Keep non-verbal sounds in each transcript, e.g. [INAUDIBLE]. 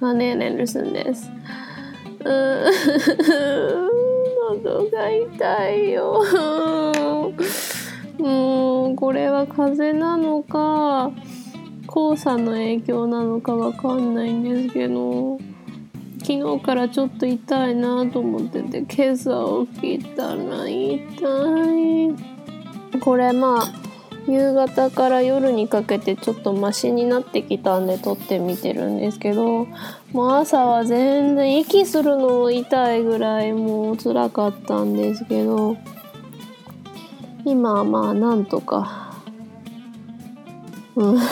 マネーネルスンです。うん、[LAUGHS] 喉が痛いよ。もう、これは風邪なのか、黄砂の影響なのかわかんないんですけど、昨日からちょっと痛いなと思ってて、今朝起きたら痛い。これまあ、夕方から夜にかけてちょっとマシになってきたんで撮ってみてるんですけどもう朝は全然息するのも痛いぐらいもう辛かったんですけど今はまあなんとかうん。[LAUGHS]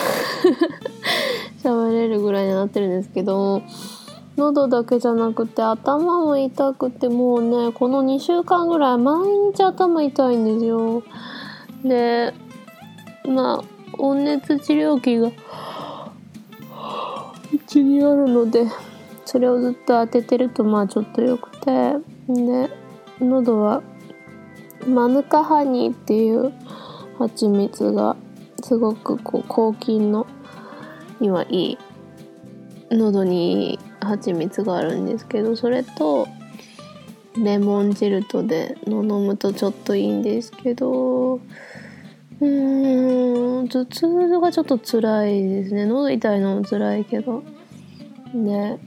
喋れるぐらいになってるんですけど喉だけじゃなくて頭も痛くてもうねこの2週間ぐらい毎日頭痛いんですよ。でまあ温熱治療器がうちにあるのでそれをずっと当ててるとまあちょっとよくてで喉はマヌカハニーっていう蜂蜜がすごくこう抗菌のにはいい喉にいい蜂蜜があるんですけどそれとレモン汁とで飲むとちょっといいんですけどうん頭痛がちょっと辛いですね。喉痛いのも辛いけど。で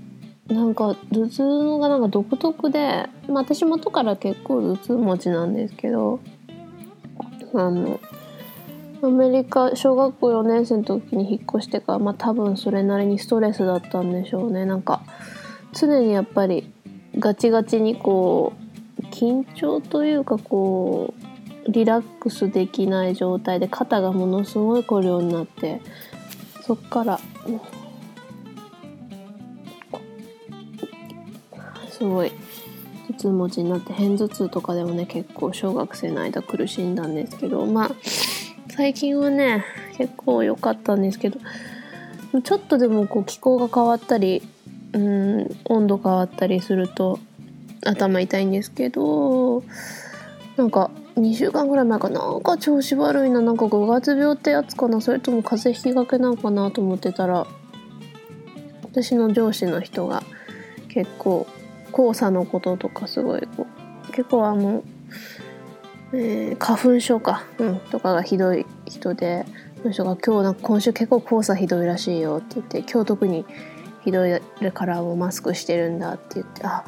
なんか頭痛がなんか独特で、まあ、私元から結構頭痛持ちなんですけどあのアメリカ小学校4年生の時に引っ越してからまあ多分それなりにストレスだったんでしょうね。なんか常にやっぱりガチガチにこう緊張というかこうリラックスできない状態で肩がものすごい凝るようになってそっからすごい頭痛持ちになって片頭痛とかでもね結構小学生の間苦しんだんですけどまあ最近はね結構良かったんですけどちょっとでもこう気候が変わったりうん温度変わったりすると頭痛いんですけどなんか2週間ぐらい前かな。んか調子悪いな。なんか5月病ってやつかな。それとも風邪ひきがけなのかなと思ってたら私の上司の人が結構黄砂のこととかすごいこう結構あの、えー花粉症か、うん、とかがひどい人でその人が今日なんか今週結構黄砂ひどいらしいよって言って今日特にひどいからもうマスクしてるんだって言ってあ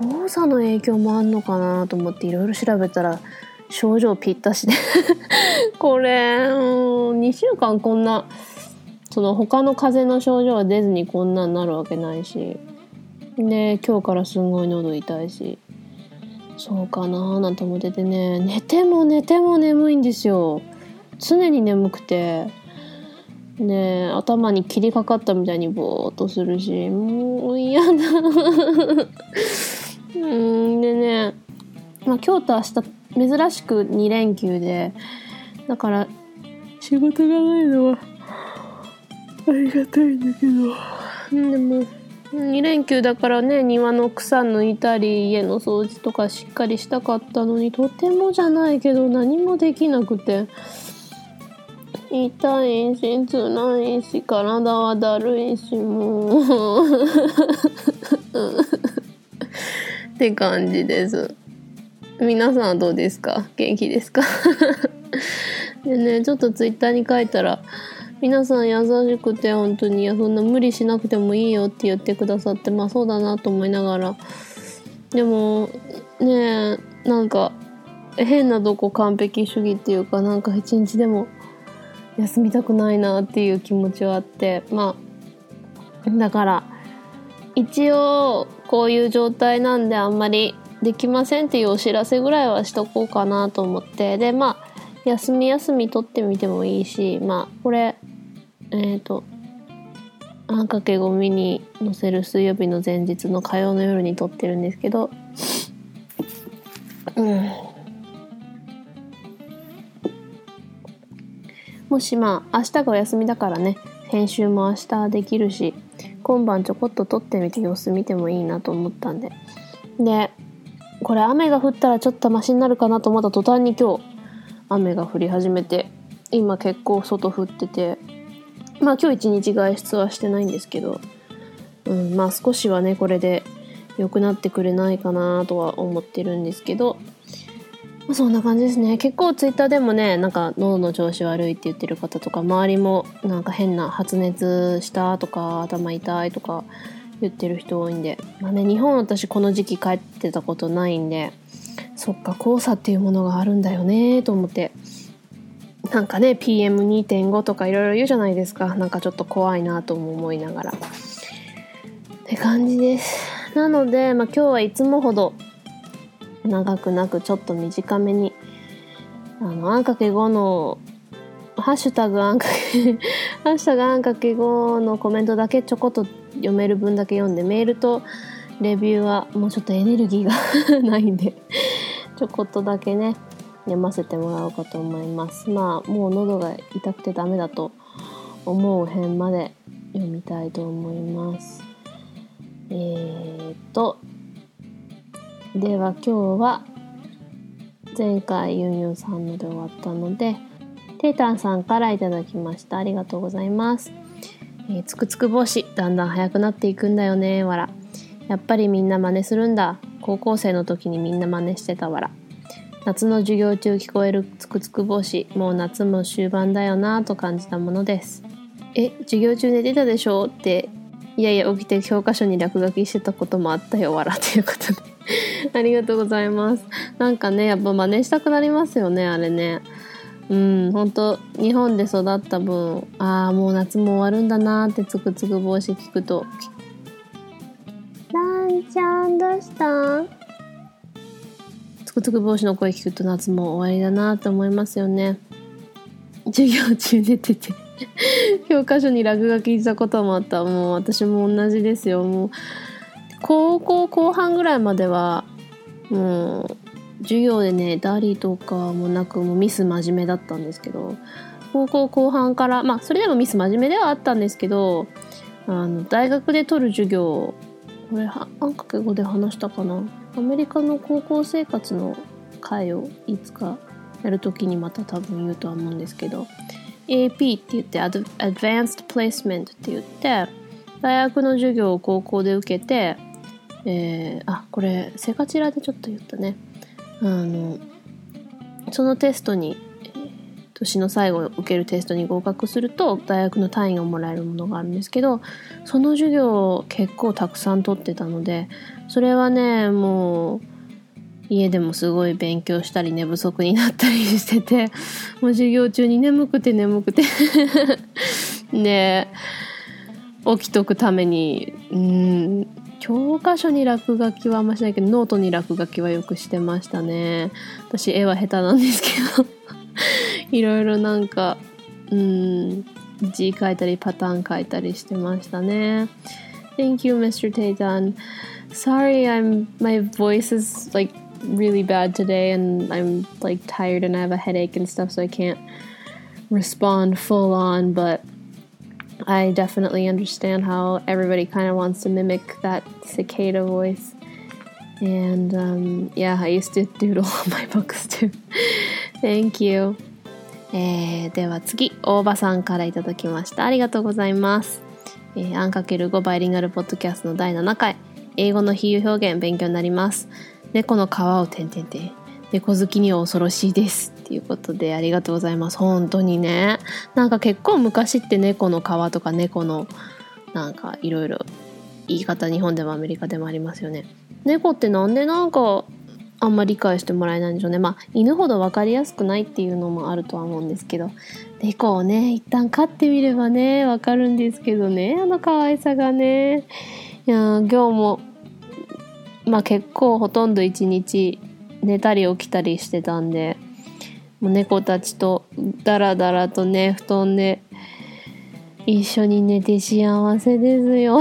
黄砂の影響もあんのかなと思っていろいろ調べたら症状ぴったしで。[LAUGHS] これ、うん、2週間こんなその他の風邪の症状は出ずにこんなになるわけないし。で今日からすんごい喉痛いし。そうかなーなんて思っててね。寝ても寝ても眠いんですよ。常に眠くて。ね頭に切りかかったみたいにボーっとするしもう嫌だ。[LAUGHS] うんでね、まあ、今日と明日珍しく2連休でだから仕事がないのはありがたいんだけど。うんでも2連休だからね庭の草抜いたり家の掃除とかしっかりしたかったのにとてもじゃないけど何もできなくて。痛いし辛いし体はだるいしもう。[LAUGHS] って感じです皆さんはどうですか？元気ですか？[LAUGHS] でねちょっとツイッターに書いたら皆さん優しくて本当にそんな無理しなくてもいいよって言ってくださってまあそうだなと思いながら。でもねなんか変なとこ完璧主義っていうかなんか一日でも休みたくないなっていう気持ちはあってまあだから一応こういう状態なんであんまりできませんっていうお知らせぐらいはしとこうかなと思って。でまあ休み休み取ってみてもいいしまあこれえっ、とあんかけゴミに載せる水曜日の前日の火曜の夜に撮ってるんですけど。うん。もしまあ明日がお休みだからね編集も明日できるし今晩ちょこっと撮ってみて様子見てもいいなと思ったんで。でこれ雨が降ったらちょっとマシになるかなと思った途端に今日雨が降り始めて今結構外降っててまあ今日一日外出はしてないんですけど、うん、まあ少しはねこれで良くなってくれないかなとは思ってるんですけど、まあ、そんな感じですね。結構ツイッターでもねなんか喉の調子悪いって言ってる方とか周りもなんか変な発熱したとか頭痛いとか言ってる人多いんで。まあね日本私この時期帰ってたことないんでそっか黄砂っていうものがあるんだよねと思って。なんかね PM2.5 とかいろいろ言うじゃないですか。なんかちょっと怖いなとも思いながら。って感じです。なので、まあ、今日はいつもほど長くなくちょっと短めにあのあんかけ5のハッシュタグあんかけハッシュタグあんかけ5のコメントだけちょこっと読める分だけ読んでメールとレビューはもうちょっとエネルギーが [LAUGHS] ないんで [LAUGHS] ちょこっとだけね読ませてもらおうかと思います。まあもう喉が痛くてダメだと思う辺まで読みたいと思います。えー、っとでは今日は前回ユンユンさんので終わったのでテータンさんからいただきました。ありがとうございます。えー、つくつく帽子だんだん速くなっていくんだよね。わら。やっぱりみんな真似するんだ。高校生の時にみんな真似してたわら。夏の授業中聞こえるつくつく帽子もう夏も終盤だよなと感じたものです。え授業中寝てたでしょ？っていやいや起きて教科書に落書きしてたこともあったよわら。ということで。[LAUGHS] ありがとうございます。なんかねやっぱ真似したくなりますよねあれね。うん本当日本で育った分ああもう夏も終わるんだなってつくつく帽子聞くと「なんちゃんどうしたん?」つくつく帽子の声聞くと夏も終わりだなと思いますよね。授業中寝てて [LAUGHS] 教科書に落書きしたこともあったもう私も同じですよもう高校後半ぐらいまではもう授業でねダリとかもなくもうミス真面目だったんですけど高校後半からまあそれでもミス真面目ではあったんですけどあの大学で取る授業これあんかけ語で話したかな？アメリカの高校生活の回をいつかやるときにまた多分言うとは思うんですけど AP って言って Advanced Placement って言って大学の授業を高校で受けて、えー、あこれセカチラでちょっと言ったね。あのそのテストに年の最後受けるテストに合格すると大学の単位をもらえるものがあるんですけどその授業を結構たくさん取ってたのでそれはねもう家でもすごい勉強したり寝不足になったりしててもう授業中に眠くて眠くて。[LAUGHS] で起きとくためにうん教科書に落書きはあんましないけどノートに落書きはよくしてましたね私絵は下手なんですけどいろいろなんかうん字書いたりパターン書いたりしてましたね Thank you Mr. Teitan sorry I'm my voice is like really bad today and I'm like tired and I have a headache and stuff so I can't respond full on but I definitely understand how everybody kind of wants to mimic that cicada voice and um, yeah I used to doodle on my books too thank you えー、では次大場さんからいただきましたありがとうございますえー、アンかける5バイリンガルポッドキャストの第7回英語の比喩表現勉強になります猫の皮を点々点猫好きには恐ろしいですっていうことでありがとうございます。本当にね。なんか結構昔って猫の皮とか猫のなんかいろいろ言い方日本でもアメリカでもありますよね。猫ってなんでなんかあんまり理解してもらえないんでしょうね。まあ犬ほど分かりやすくないっていうのもあるとは思うんですけど。猫をね一旦飼ってみればね分かるんですけどね。あの可愛さがね。いや今日もまあ結構ほとんど一日寝たり起きたりしてたんでもう猫たちとダラダラとね布団で一緒に寝て幸せですよ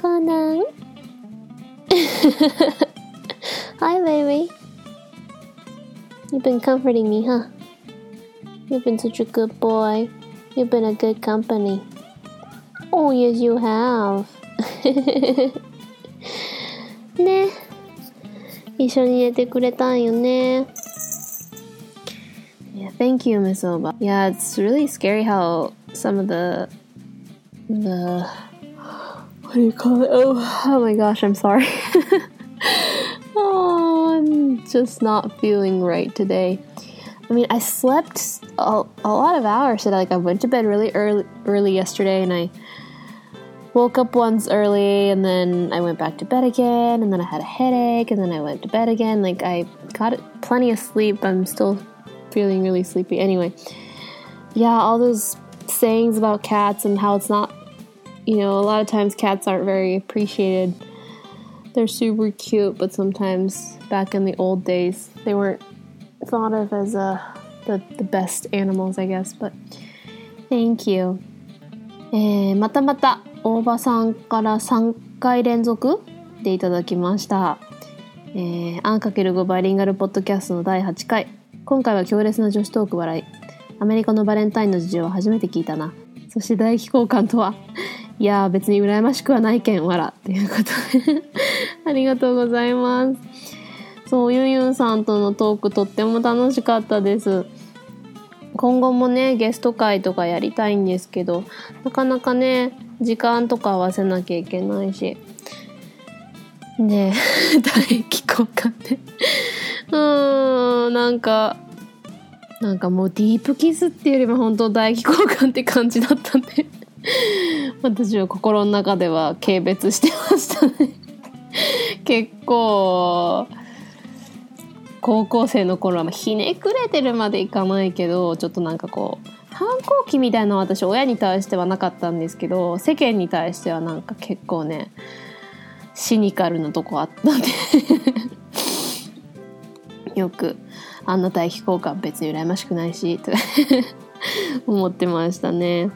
コナン Hi, baby. You've been comforting me, huh? You've been such a good boy. You've been a good company. Oh, yes, you have. ね。一緒に寝てくれたんよね。 thank you, Miss Oba. Yeah, it's really scary how some of the the what do you call it? Oh, oh my gosh, I'm sorry. [LAUGHS] oh, I'm just not feeling right today. I mean, I slept a, a lot of hours today. Like I went to bed really early early yesterday, and I woke up once early, and then I went back to bed again, and then I had a headache, and then I went to bed again. Like I got plenty of sleep. I'm still feeling really sleepy. Anyway, yeah, all those sayings about cats and how it's not, you know, a lot of times cats aren't very appreciated. They're super cute, but sometimes back in the old days, they weren't thought of as uh, the, the best animals, I guess. But thank you. えー、またまた 大場さんから3回連続でいただきました。えー、アンかける5バイリンガルポッドキャストの第8回。今回は強烈な女子トーク笑い。アメリカのバレンタインの事情は初めて聞いたな。そして大気交換とは、[LAUGHS] いやー別に羨ましくはないけんわら。ということで [LAUGHS] ありがとうございます。そう、ユンユンさんとのトークとっても楽しかったです。今後もね、ゲスト会とかやりたいんですけど、なかなかね、時間とか合わせなきゃいけないし。で、[LAUGHS] 大気交換って [LAUGHS] うーん、なんか、なんかもうディープキスっていうよりも本当唾液交換って感じだったんで。[LAUGHS] 私は心の中では軽蔑してましたね。結構、高校生の頃はひねくれてるまでいかないけど、ちょっとなんかこう、反抗期みたいなのは私親に対してはなかったんですけど、世間に対してはなんか結構ね、シニカルなとこあったんで [LAUGHS] よく、あんな大気交換別に羨ましくないし、と [LAUGHS] 思ってましたね。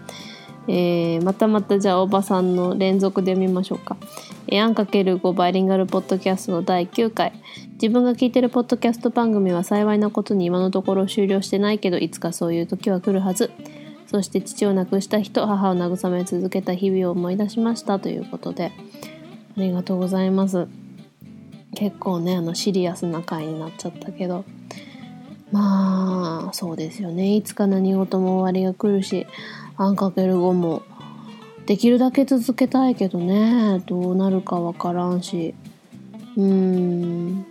えー、またまたじゃあおばさんの連続で見ましょうか。えー、アンかける5バイリンガルポッドキャストの第9回。自分が聞いてるポッドキャスト番組は幸いなことに今のところ終了してないけど、いつかそういう時は来るはず。そして父を亡くした人、母を慰め続けた日々を思い出しましたということで、ありがとうございます。結構ね、あのシリアスな回になっちゃったけど、まあ、そうですよね。いつか何事も終わりが来るし、あんかける5も、できるだけ続けたいけどね、どうなるかわからんし。うーん。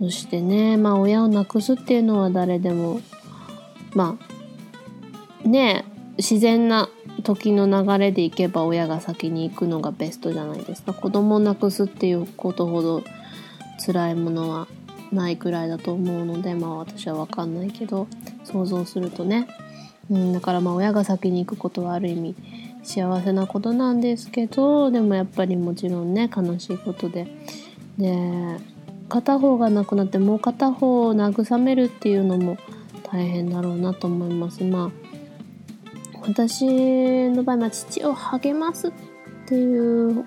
そしてね、まあ親を亡くすっていうのは誰でも、まあ、ね自然な時の流れでいけば親が先に行くのがベストじゃないですか。子供を亡くすっていうことほど辛いものはないくらいだと思うのでまあ私は分かんないけど想像するとね、うん、だからまあ親が先に行くことはある意味幸せなことなんですけどでもやっぱりもちろんね悲しいことでで片方が亡くなってもう片方を慰めるっていうのも大変だろうなと思いますまあ私の場合、まあ、父を励ますっていう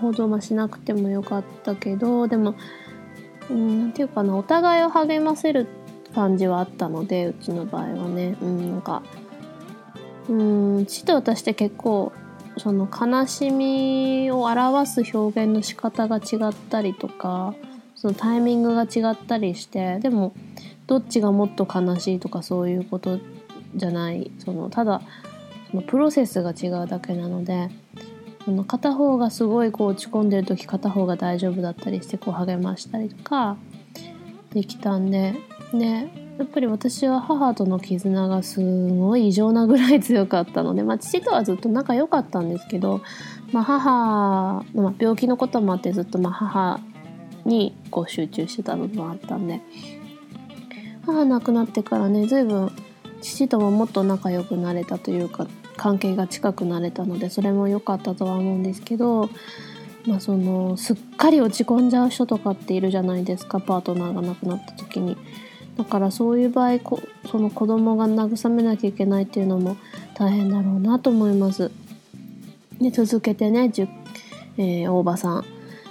ほどはしなくてもよかったけどでもうん、なんていうかな、お互いを励ませる感じはあったので、うちの場合はね。うん、なんか、うん、父と私って結構、その悲しみを表す表現の仕方が違ったりとか、そのタイミングが違ったりして、でも、どっちがもっと悲しいとかそういうことじゃない、その、ただ、そのプロセスが違うだけなので、その片方がすごいこう落ち込んでる時片方が大丈夫だったりしてこう励ましたりとかできたんででやっぱり私は母との絆がすごい異常なぐらい強かったので、まあ、父とはずっと仲良かったんですけど、まあ、母、まあ、病気のこともあってずっとまあ母にこう集中してた部分もあったんで母亡くなってからね随分父とももっと仲良くなれたというか関係が近くなれたのでそれも良かったとは思うんですけど、まあ、そのすっかり落ち込んじゃう人とかっているじゃないですかパートナーが亡くなった時に。だからそういう場合こその子供が慰めなきゃいけないっていうのも大変だろうなと思います。で続けてね、えー、大場さん。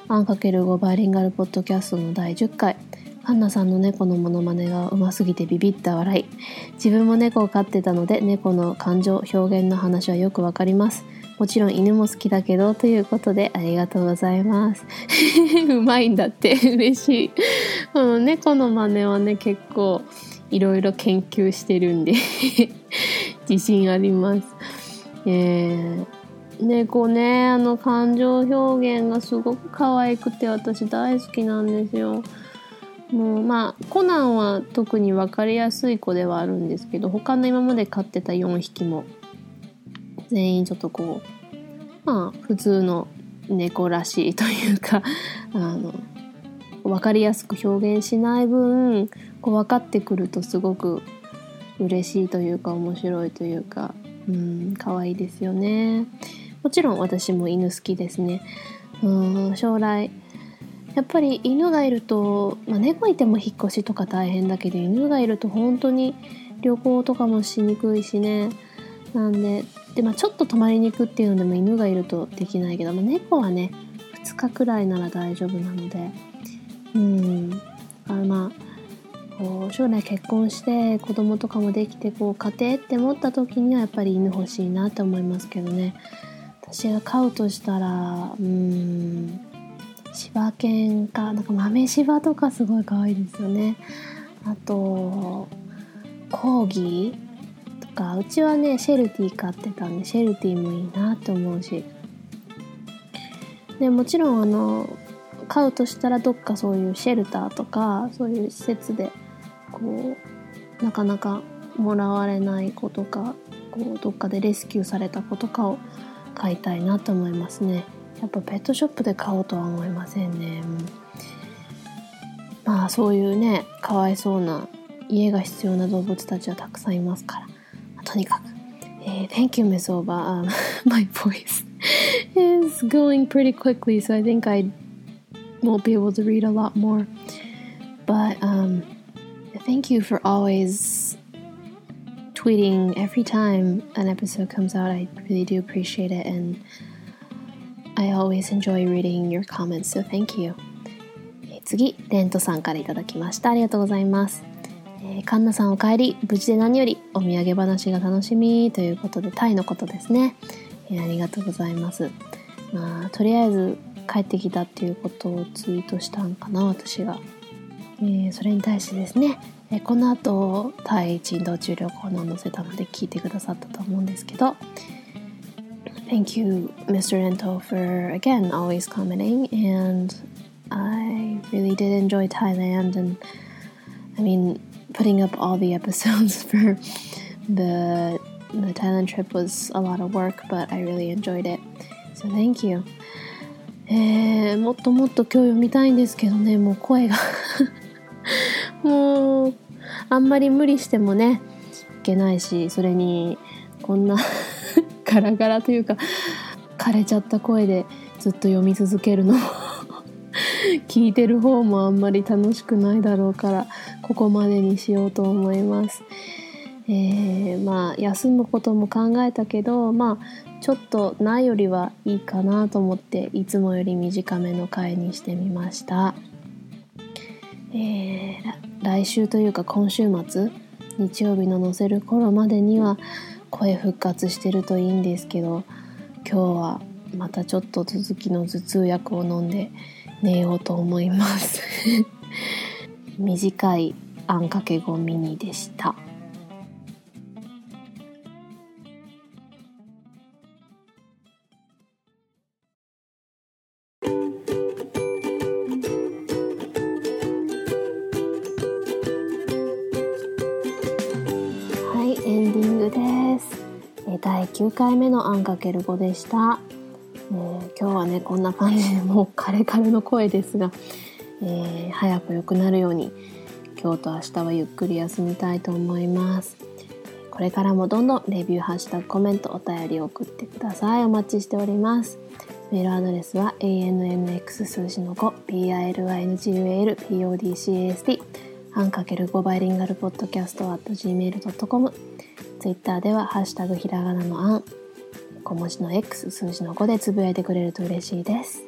アンかける5バイリンガルポッドキャストの第10回。ハンナさんの猫のモノマネがうますぎてビビった笑い。自分も猫を飼ってたので猫の感情、表現の話はよくわかります。もちろん犬も好きだけど、ということでありがとうございます。[LAUGHS] うまいんだって [LAUGHS] 嬉しい。この猫の真似はね、結構いろいろ研究してるんで [LAUGHS] 自信あります。えー、猫ねあの感情表現がすごく可愛くて私大好きなんですよ。もうまあコナンは特に分かりやすい子ではあるんですけど他の今まで飼ってた4匹も全員ちょっとこうまあ普通の猫らしいというか [LAUGHS] あの分かりやすく表現しない分こう分かってくるとすごく嬉しいというか面白いというかうん可愛いですよね。もちろん私も犬好きですね。うん将来やっぱり犬がいると、まあ、猫いても引っ越しとか大変だけど犬がいると本当に旅行とかもしにくいしね。なんでで、まあ、ちょっと泊まりに行くっていうのでも犬がいるとできないけど、まあ、猫はね2日くらいなら大丈夫なので。うん。あまあこう将来結婚して子供とかもできてこう家庭って思った時にはやっぱり犬欲しいなって思いますけどね。私が飼うとしたらうん。柴犬かなんか豆柴とかすごい可愛いですよね。あとコーギー。かうちはねシェルティ飼ってたんでシェルティもいいなって思うし。でもちろんあの飼うとしたらどっかそういうシェルターとかそういう施設でこうなかなかもらわれない子とかこうどっかでレスキューされた子とかを飼いたいなと思いますね。やっぱペットショップで買おうとは思いませんね、まあそういうねかわいそうな家が必要な動物たちはたくさんいますから。とにかく、えー、Thank you Miss Oba、um, [LAUGHS] my voice is going pretty quickly so I think I won't be able to read a lot more. But um, thank you for always tweeting every time an episode comes out. I really do appreciate it, and I always enjoy reading your comments, so thank you. 次、レントさんからいただきました。ありがとうございます。 え、カンナさんお帰り、無事で何よりお土産話が楽しみということで、タイのことですね。えー、ありがとうございます。まあ、とりあえず帰ってきたっていうことをツイートしたんかな私が、えー、それに対してですね、え、この後タイ人道中旅行の載せたので聞いてくださったと思うんですけど Thank you Mr. Rento for again always commenting and I really did enjoy Thailand and I mean putting up all the episodes [LAUGHS] for the the Thailand trip was a lot of work but I really enjoyed it. So thank you. えー、もっともっと今日読みたいんですけどね。もう声が。[LAUGHS] もうあんまり無理してもねいけないしそれにこんな [LAUGHS] ガラガラというか枯れちゃった声でずっと読み続けるのも聞いてる方もあんまり楽しくないだろうからここまでにしようと思います。えー、まあ休むことも考えたけどまあちょっとないよりはいいかなと思っていつもより短めの回にしてみました、えー、来週というか今週末日曜日の載せる頃までには声復活してるといいんですけど今日はまたちょっと続きの頭痛薬を飲んで寝ようと思います短いあんかけごミニでした。9回目のあんかける5でした、えー、今日はねこんな感じでもうカレカレの声ですが、えー、早く良くなるように今日と明日はゆっくり休みたいと思います。これからもどんどんレビューハッシュタグコメントお便りを送ってください。お待ちしております。メールアドレスは ANNX 数字の 5BILINGUALPODCAST アンかける5バイリンガルポッドキャスト at gmail.com ツイッターではハッシュタグひらがなのあん小文字の X 数字の5でつぶやいてくれると嬉しいです。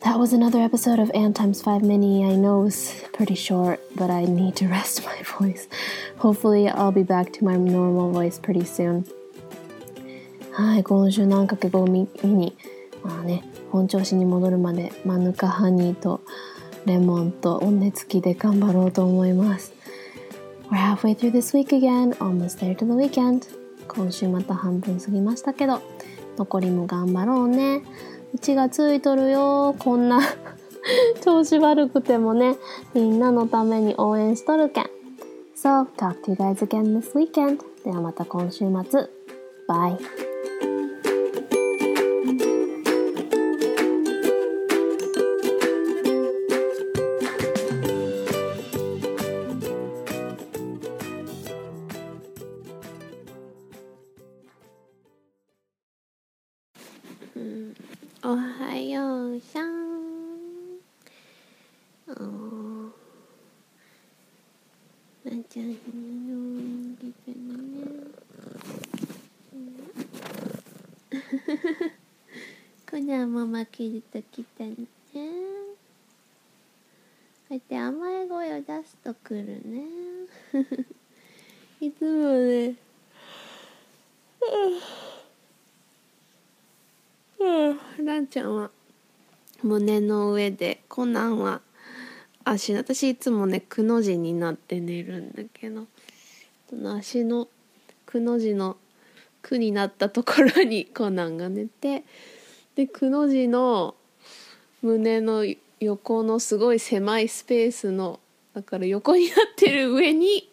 That was another episode of Ann Times 5 Mini. I know it was pretty short, but I need to rest my voice. Hopefully, I'll be back to my normal voice pretty soon. はい、今週何かけごみに、まあね、本調子に戻るまで、マヌカハニーとレモンとお根付きで頑張ろうと思います。We're halfway through this week again, almost there to the weekend. 今週また半分過ぎましたけど、残りも頑張ろうね。うちがついとるよ。こんな [LAUGHS] 調子悪くてもね、みんなのために応援しとるけん。So, talk to you guys again this weekend. ではまた今週末。Bye. おはようさん。おー。なちゃんのぎてね。こなも負けるときたね。こうやって甘い声を出すとくるね。いつもね。うん、ランちゃんは胸の上でコナンは足私いつもねくの字になって寝るんだけどの足のくの字の「く」になったところにコナンが寝てでくの字の胸の横のすごい狭いスペースのだから横になってる上に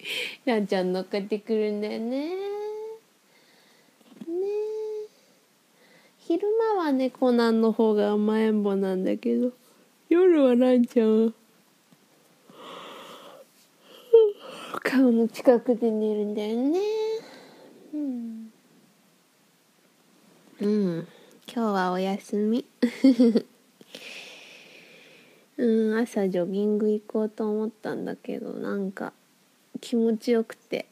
ランちゃん乗っかってくるんだよね。昼間はねコナンの方が甘えん坊なんだけど夜はランちゃんは顔の近くで寝るんだよね。うん、うん、今日はお休み。[LAUGHS] うん朝ジョギング行こうと思ったんだけどなんか気持ちよくて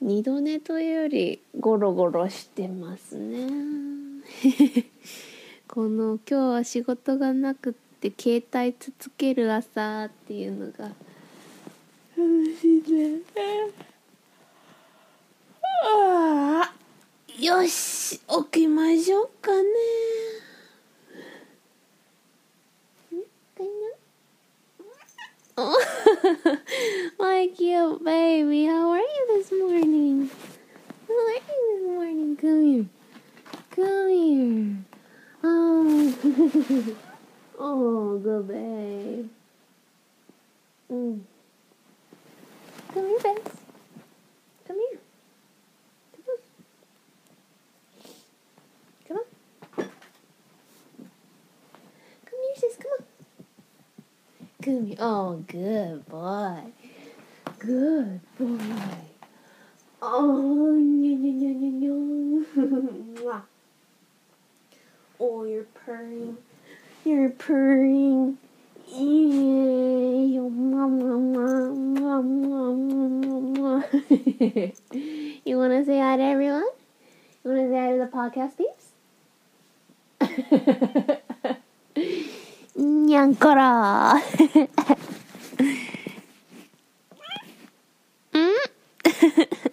二度寝というよりゴロゴロしてますねこの今日は仕事がなくって携帯つつける朝っていうのが楽しいねあよし起きましょうかね Oh, my cute baby, how are you this morning? How are you this morning? Come here. Come here. Oh, oh, good babe. Mm. Come here, Bess. Come here. Come on. Come here, sis. Come on. Come here. Oh, good boy. Good boy. Oh, nya, nya, nya, nya, nya. Oh, you're purring. You're purring. you want to say hi to everyone? You want to say hi to the podcast peeps? [LAUGHS] Nyankara. [LAUGHS] mm? [LAUGHS]